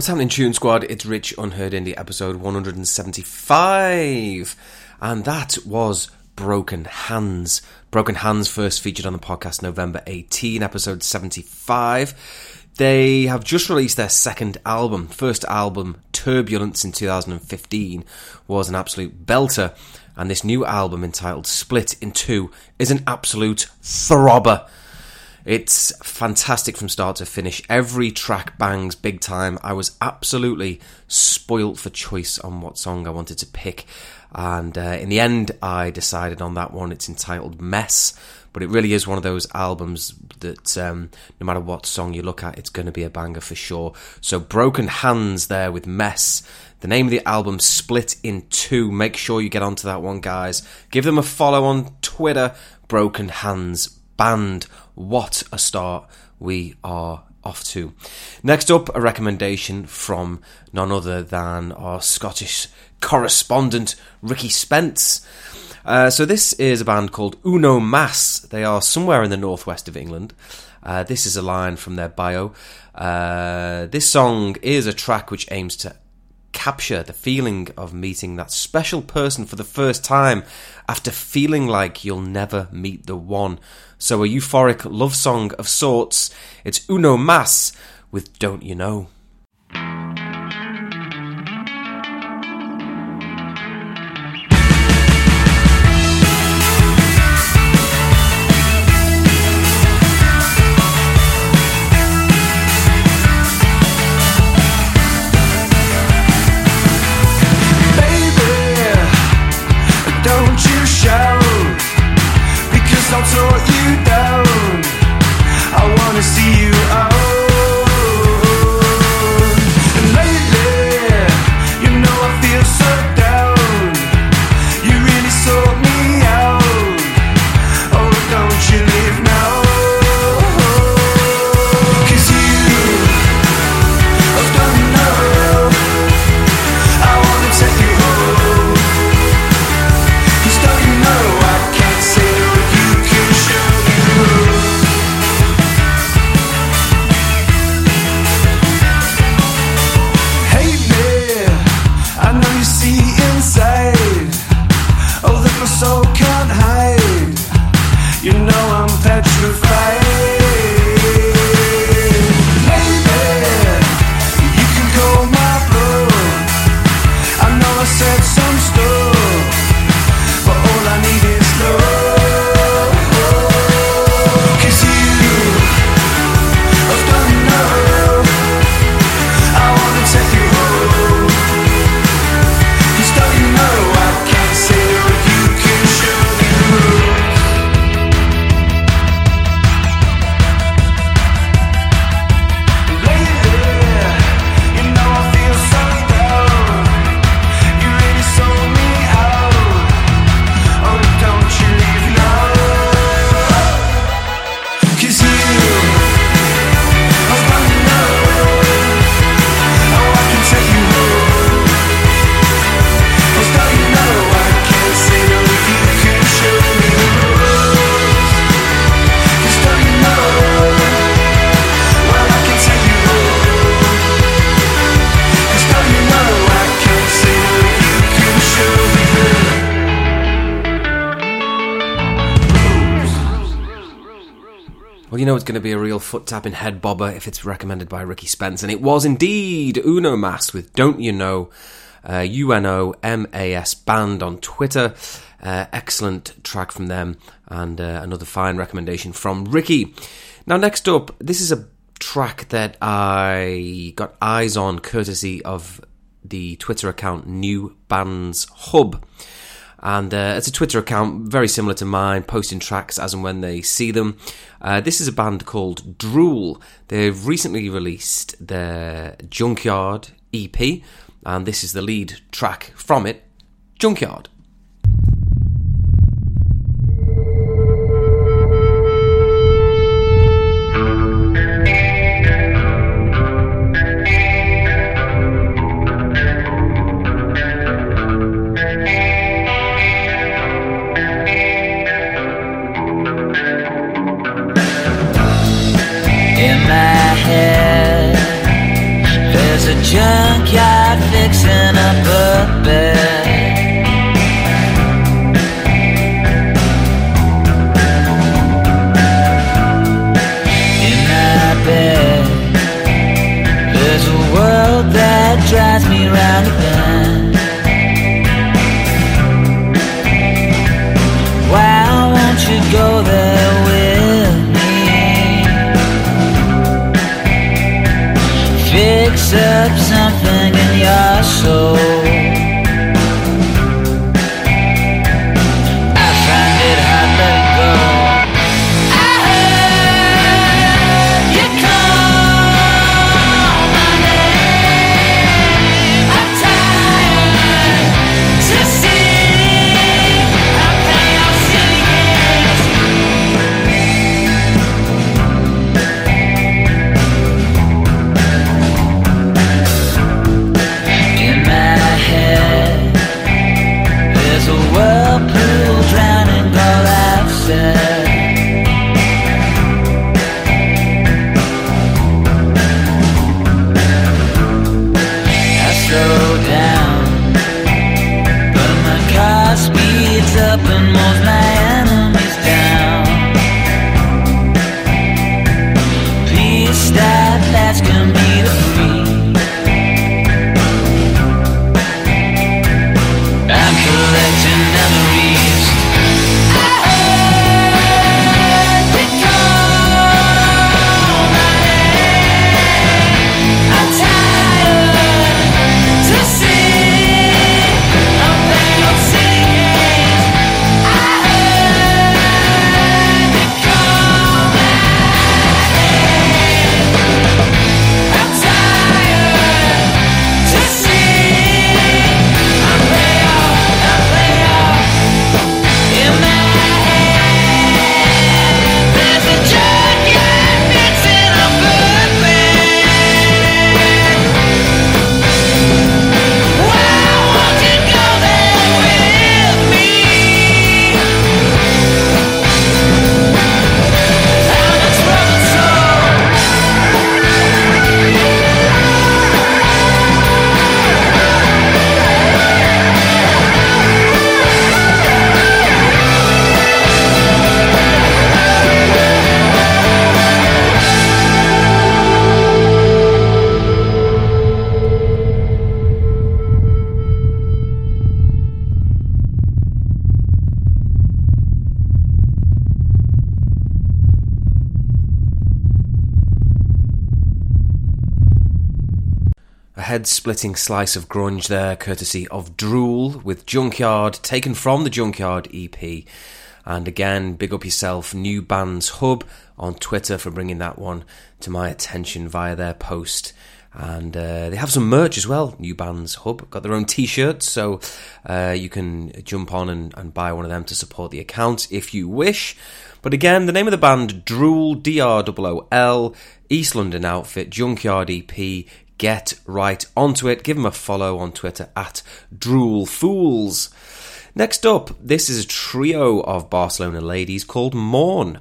What's happening, Tune Squad? It's Rich Unheard Indie episode 175. And that was Broken Hands. Broken Hands first featured on the podcast November 18, episode 75. They have just released their second album. First album, Turbulence, in 2015, was an absolute belter. And this new album, entitled Split in Two, is an absolute throbber. It's fantastic from start to finish. Every track bangs big time. I was absolutely spoilt for choice on what song I wanted to pick. And uh, in the end, I decided on that one. It's entitled Mess. But it really is one of those albums that um, no matter what song you look at, it's going to be a banger for sure. So, Broken Hands there with Mess. The name of the album split in two. Make sure you get onto that one, guys. Give them a follow on Twitter. Broken Hands Band. What a start we are off to. Next up, a recommendation from none other than our Scottish correspondent, Ricky Spence. Uh, so, this is a band called Uno Mas. They are somewhere in the northwest of England. Uh, this is a line from their bio. Uh, this song is a track which aims to capture the feeling of meeting that special person for the first time after feeling like you'll never meet the one. So, a euphoric love song of sorts. It's Uno Mas with Don't You Know. Petrified. Maybe foot head bobber if it's recommended by Ricky Spence, and it was indeed Uno Mas with Don't You Know, uh, U N O M A S band on Twitter. Uh, excellent track from them, and uh, another fine recommendation from Ricky. Now, next up, this is a track that I got eyes on courtesy of the Twitter account New Bands Hub. And uh, it's a Twitter account very similar to mine, posting tracks as and when they see them. Uh, this is a band called Drool. They've recently released their Junkyard EP, and this is the lead track from it Junkyard. Up something in your soul. Splitting slice of grunge there, courtesy of Drool with Junkyard, taken from the Junkyard EP. And again, big up yourself, New Bands Hub on Twitter for bringing that one to my attention via their post. And uh, they have some merch as well, New Bands Hub. Got their own t shirts, so uh, you can jump on and, and buy one of them to support the account if you wish. But again, the name of the band, Drool, D R O O L, East London outfit, Junkyard EP. Get right onto it. Give them a follow on Twitter at Drool Fools. Next up, this is a trio of Barcelona ladies called Mourn.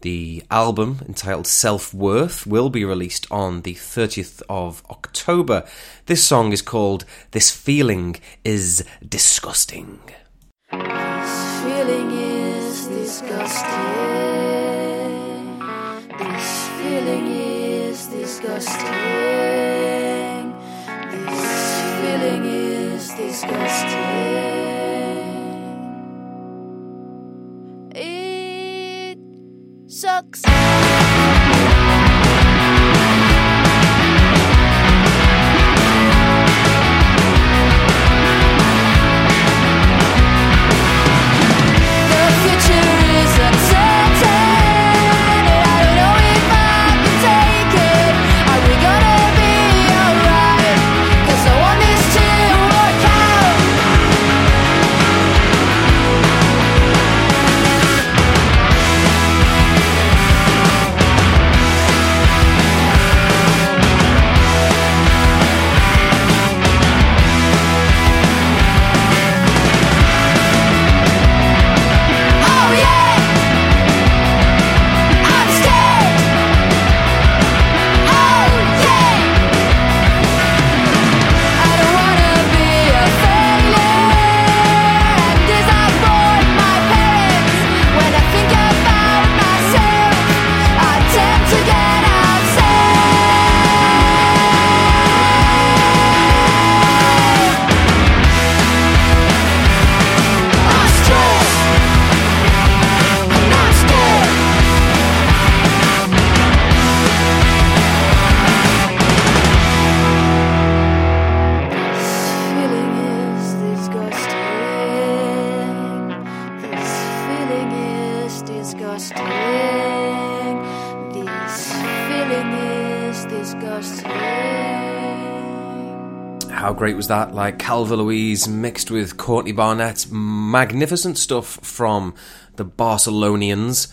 The album, entitled Self Worth, will be released on the 30th of October. This song is called This Feeling is Disgusting. This feeling is disgusting. It sucks. Was that? Like Calva Louise mixed with Courtney Barnett. Magnificent stuff from the Barcelonians.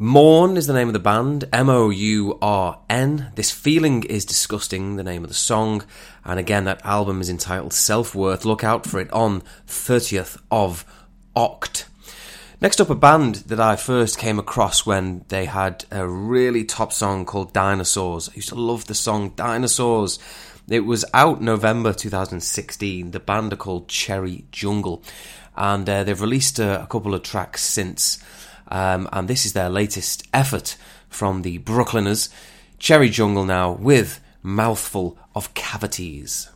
Mourn is the name of the band. M O U R N. This feeling is disgusting. The name of the song, and again, that album is entitled Self Worth. Look out for it on 30th of Oct. Next up, a band that I first came across when they had a really top song called Dinosaurs. I used to love the song Dinosaurs. It was out November 2016. The band are called Cherry Jungle, and uh, they've released a, a couple of tracks since. Um, and this is their latest effort from the Brooklyners. Cherry Jungle now with Mouthful of Cavities.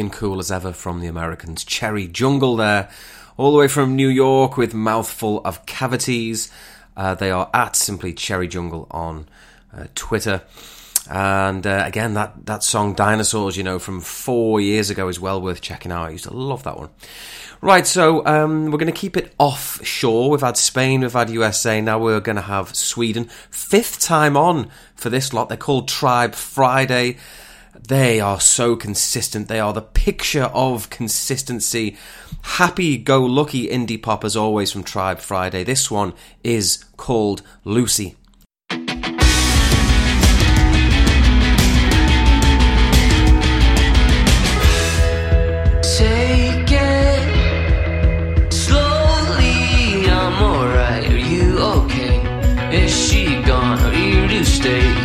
And cool as ever from the Americans. Cherry Jungle there, all the way from New York with Mouthful of Cavities. Uh, they are at simply Cherry Jungle on uh, Twitter. And uh, again, that, that song Dinosaurs, you know, from four years ago is well worth checking out. I used to love that one. Right, so um, we're going to keep it offshore. We've had Spain, we've had USA, now we're going to have Sweden. Fifth time on for this lot. They're called Tribe Friday. They are so consistent. They are the picture of consistency. Happy go lucky indie pop as always from Tribe Friday. This one is called Loosie. Take it slowly. I'm alright. Are you okay? Is she gone? To stay?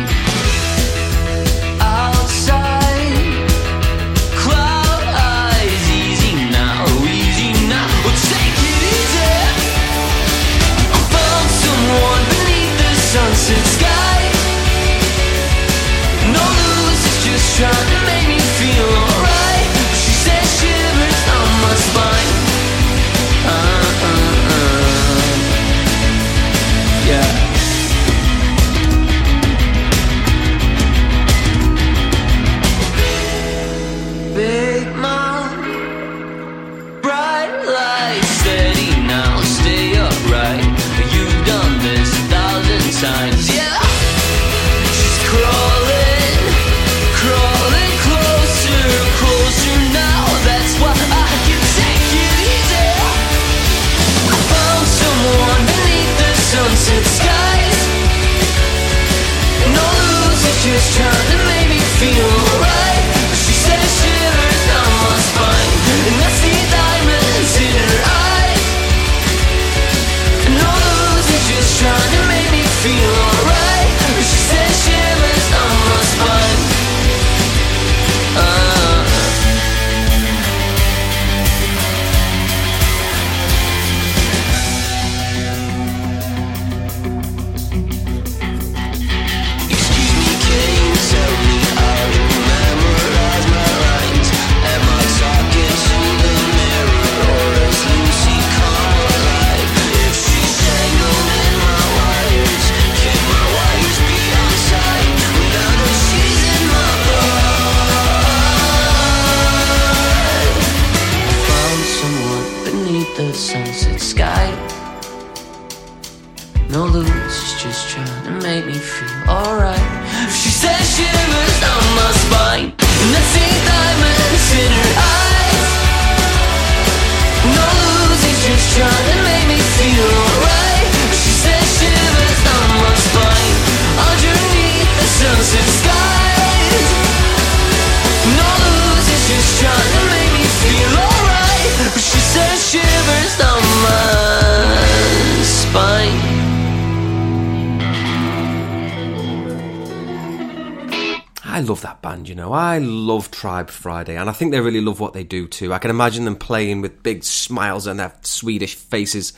Band, you know. I love Tribe Friday, and I think they really love what they do too. I can imagine them playing with big smiles on their Swedish faces.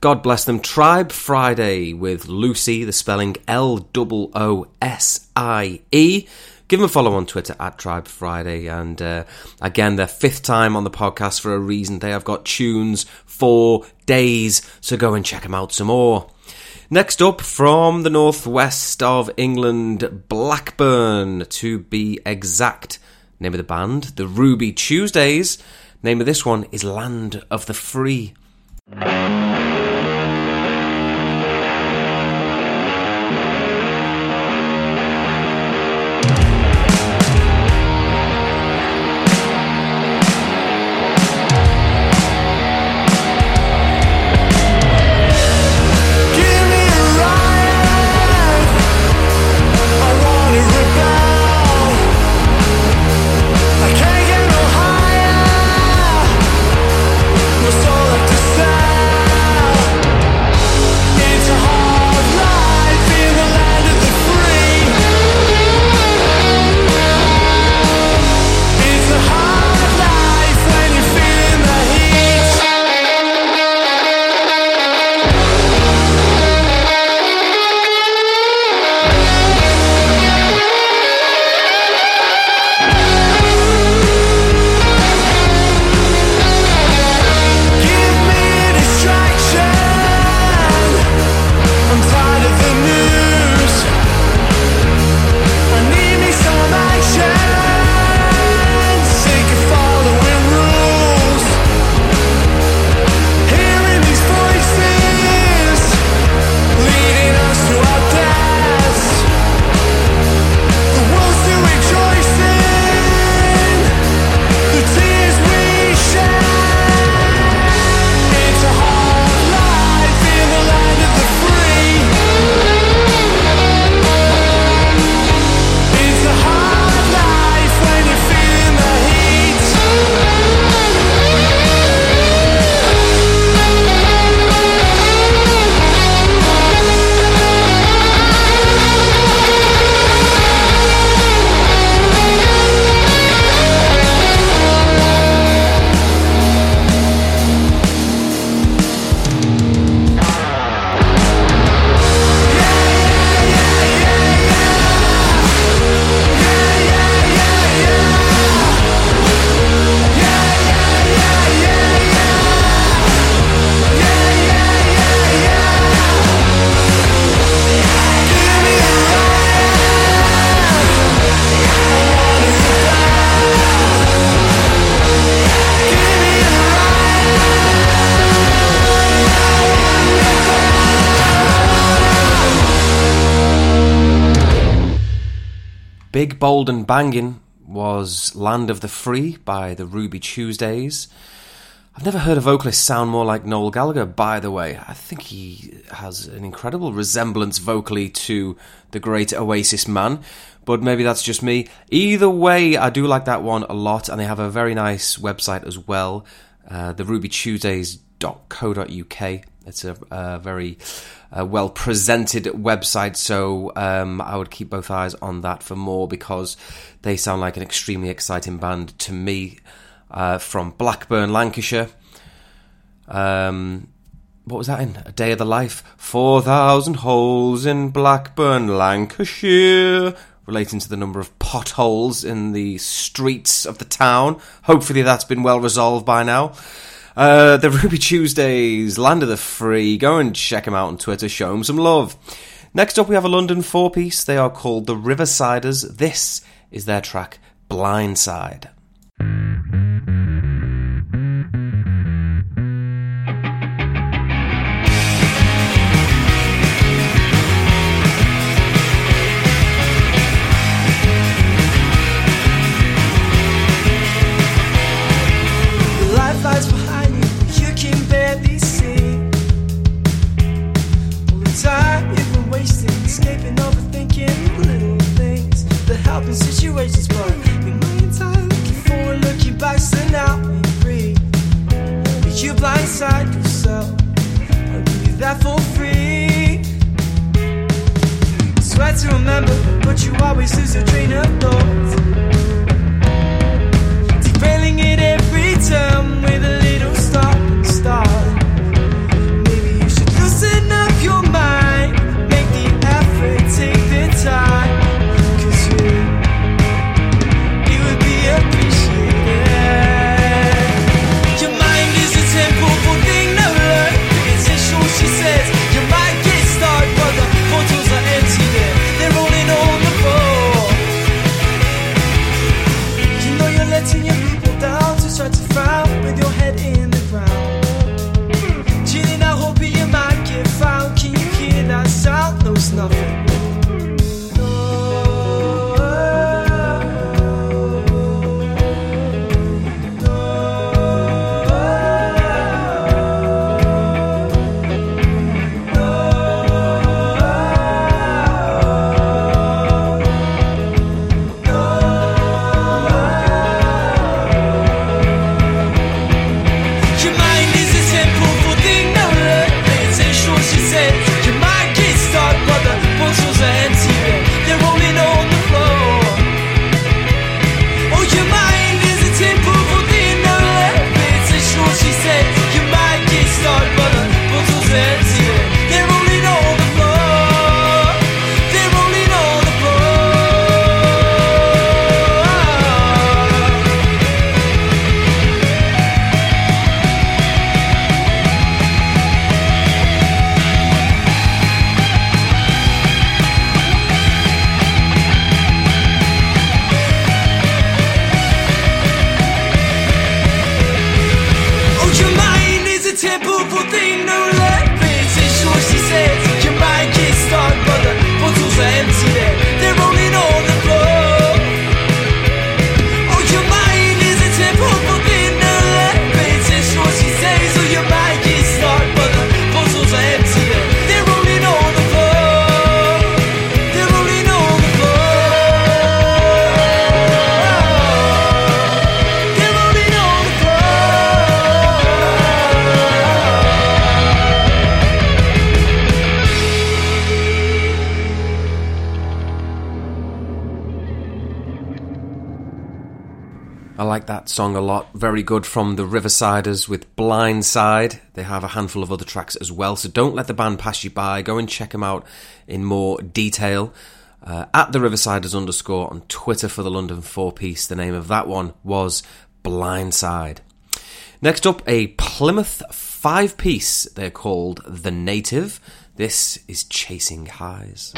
God bless them. Tribe Friday with Loosie, the spelling L O O S I E. Give them a follow on Twitter at Tribe Friday. And uh, again, their fifth time on the podcast for a reason. They have got tunes for days, so go and check them out some more. Next up, from the northwest of England, Blackburn, to be exact. Name of the band, The Ruby Tuesdays. Name of this one is Land of the Free. Bold and Bangin' was Land of the Free by the Ruby Tuesdays. I've never heard a vocalist sound more like Noel Gallagher, by the way. I think he has an incredible resemblance vocally to the great Oasis man, but maybe that's just me. Either way, I do like that one a lot, and they have a very nice website as well, uh, the rubytuesdays.co.uk. It's a, a very uh, well presented website, so um, I would keep both eyes on that for more because they sound like an extremely exciting band to me uh, from Blackburn, Lancashire. Um, what was that in? A Day of the Life. 4,000 holes in Blackburn, Lancashire. Relating to the number of potholes in the streets of the town. Hopefully that's been well resolved by now. Uh, the Ruby Tuesdays, Land of the Free. Go and check them out on Twitter. Show them some love. Next up, we have a London four piece. They are called the Riversiders. This is their track, Blindside. inside yourself. I'll give you that for free. Swear to remember, but you always lose your train of thought. song a lot. Very good from the Riversiders with Blindside. They have a handful of other tracks as well, so don't let the band pass you by. Go and check them out in more detail. Uh, at the Riversiders underscore on Twitter for the London Four Piece. The name of that one was Blindside. Next up, a Plymouth five piece. They're called The Native. This is Chasing Highs.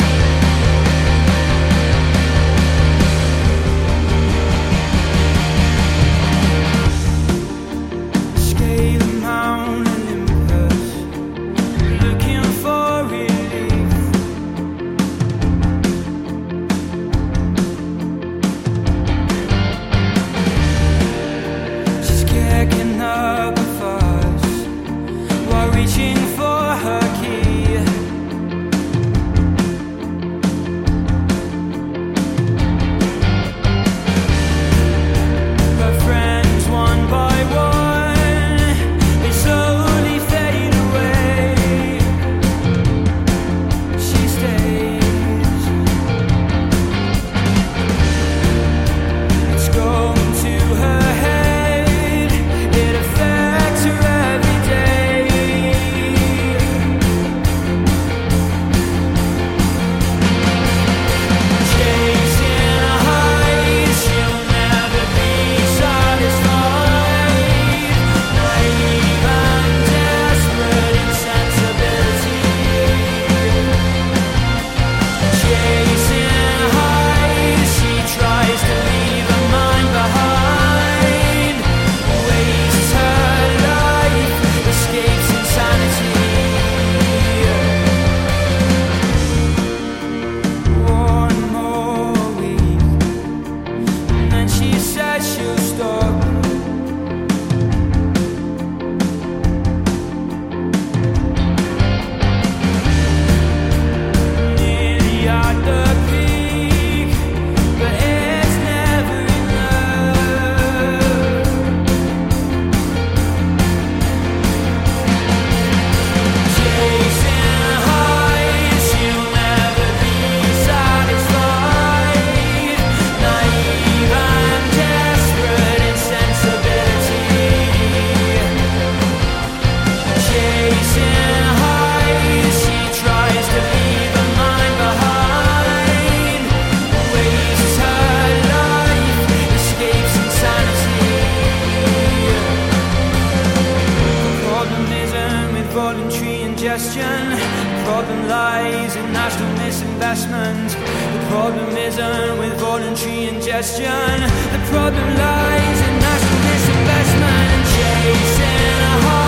Voluntary ingestion. The problem lies in national disinvestment and chasing a highs.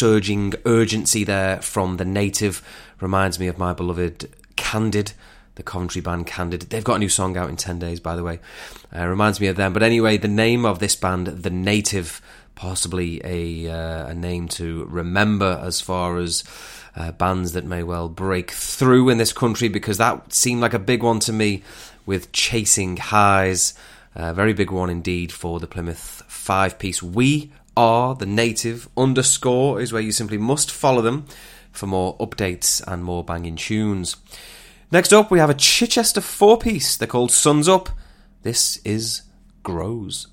Surging urgency there from the native reminds me of my beloved Candid, the Coventry band Candid. They've got a new song out in 10 days, by the way. Uh, reminds me of them. But anyway, the name of this band, The Native, possibly a, uh, a name to remember as far as uh, bands that may well break through in this country because that seemed like a big one to me with Chasing Highs. A very big one indeed for the Plymouth five piece. We are the native underscore is where you simply must follow them for more updates and more banging tunes. Next up, we have a Chichester four piece. They're called Suns Up. This is Grows.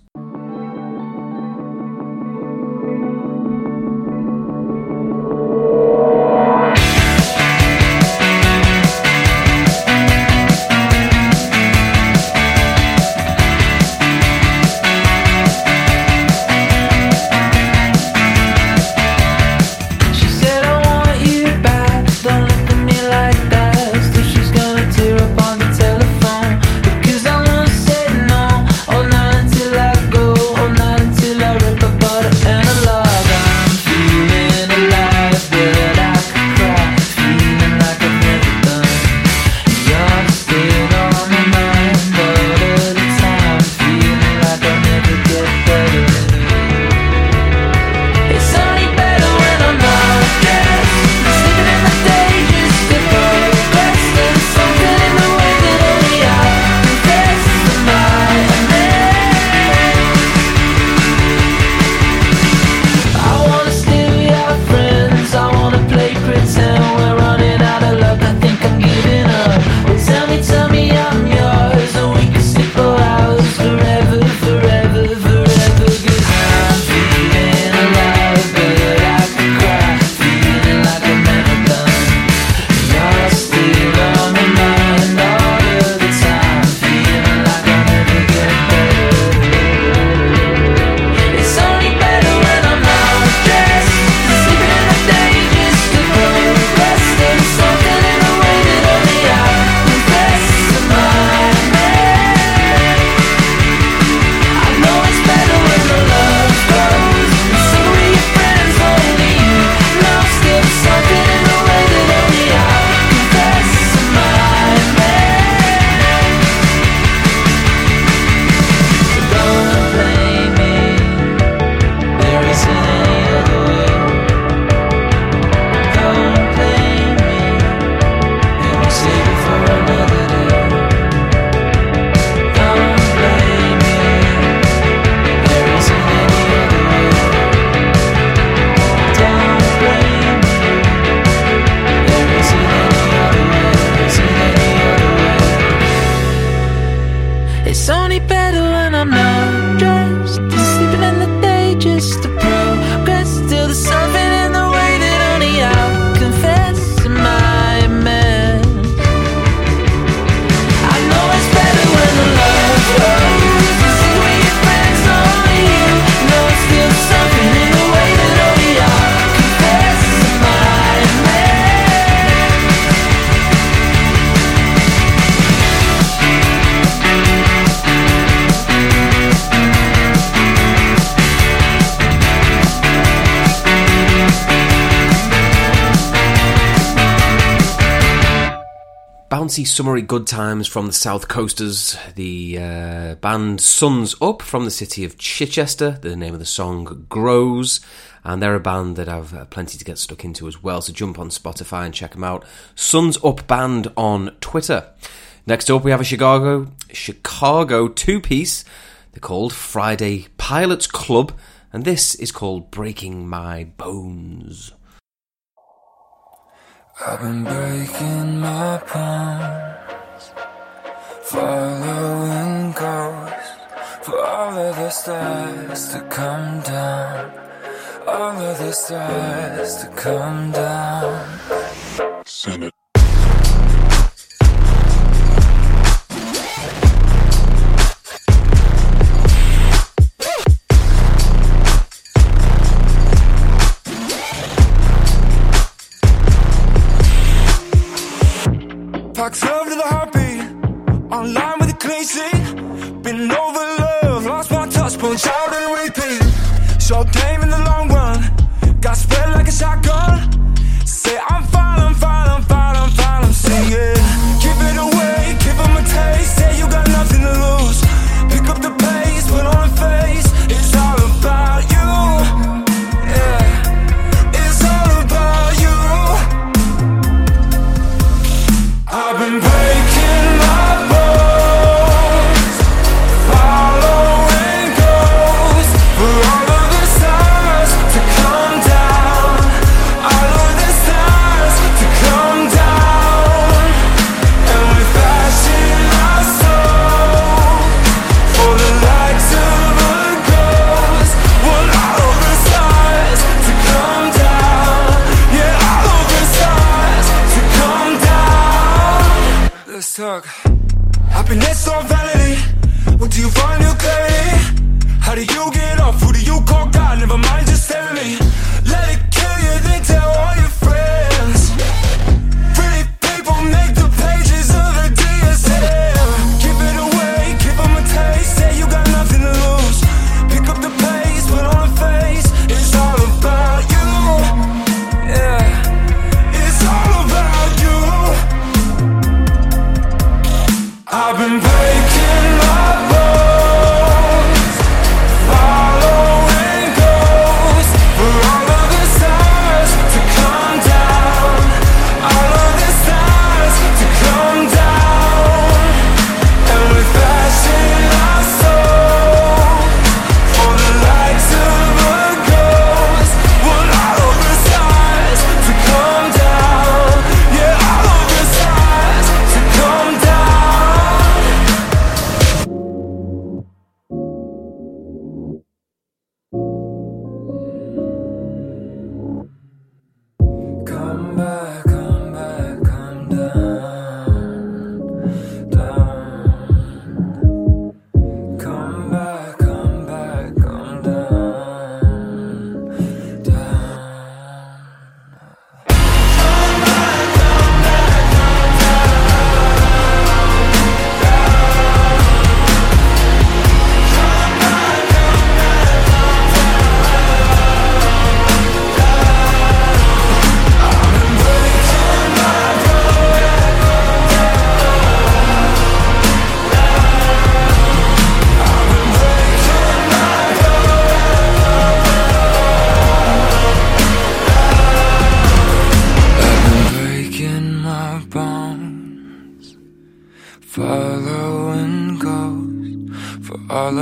Bouncy, summery good times from the South Coasters. The uh, band Suns Up from the city of Chichester. The name of the song Grows. And they're a band that I've uh, plenty to get stuck into as well. So jump on Spotify and check them out. Suns Up Band on Twitter. Next up, we have a Chicago Chicago two piece They're called Friday Pilots Club, and this is called Breaking My Bones. I've been breaking my bones, following ghosts for all of the stars to come down, all of the stars to come down. Send it. Packed love to the heartbeat, online with a clean sheet. Been over love, lost my touch, punch out and repeat. Short game in the long run, got spread like a shotgun.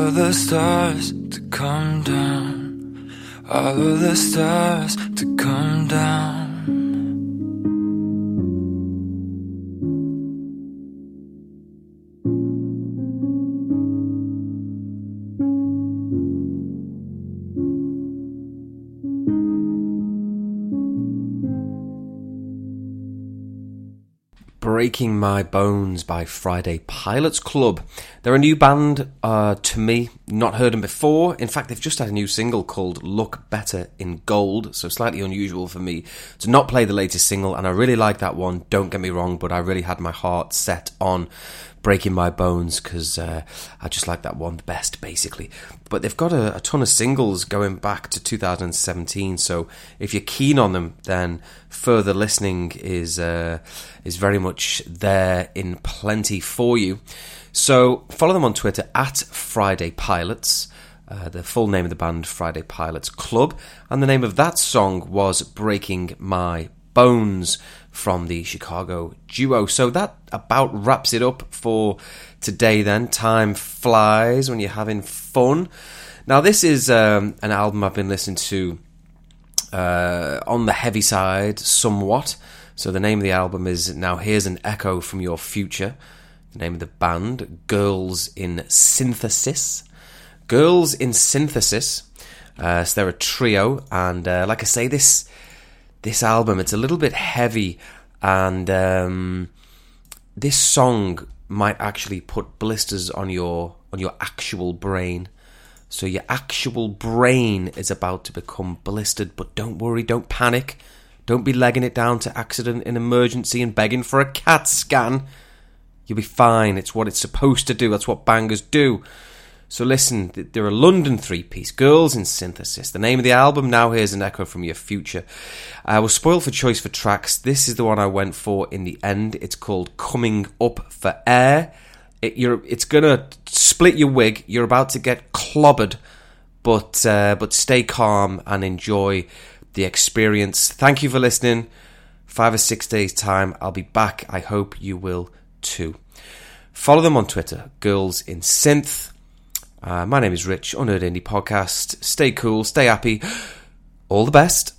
Of the stars to come down, all of the stars to come down. Breaking My Bones by Friday Pilots Club. They're a new band uh, to me, not heard them before. In fact, they've just had a new single called Look Better in Gold, so slightly unusual for me to not play the latest single, and I really like that one, don't get me wrong, but I really had my heart set on Breaking My Bones because uh, I just like that one the best, basically. But they've got a, a ton of singles going back to 2017, so if you're keen on them, then further listening is uh, is very much there in plenty for you. So follow them on Twitter at Friday Pilots. Uh, the full name of the band, Friday Pilots Club, and the name of that song was Breaking My Bones from the Chicago duo. So that about wraps it up for today then. Time flies when you're having fun. Now, this is um, an album I've been listening to uh, on the heavy side somewhat. So the name of the album is Now Here's an Echo from Your Future. The name of the band, Girls in Synthesis. Girls in Synthesis. Uh, so they're a trio, and uh, like I say, this this album it's a little bit heavy, and um, this song might actually put blisters on your on your actual brain. So your actual brain is about to become blistered, but don't worry, don't panic. Don't be legging it down to accident and emergency and begging for a CAT scan. You'll be fine. It's what it's supposed to do. That's what bangers do. So listen, they're a London three-piece, Girls in Synthesis. The name of the album, Now Here's an Echo from Your Future. I was spoiled for choice for tracks. This is the one I went for in the end. It's called Coming Up for Air. It, it's gonna split your wig. You're about to get clobbered, but uh, but stay calm and enjoy the experience. Thank you for listening. Five or six days time, I'll be back. I hope you will too. Follow them on Twitter, Girls in Synth. Uh, my name is Rich, Unheard Indie Podcast. Stay cool, stay happy. All the best.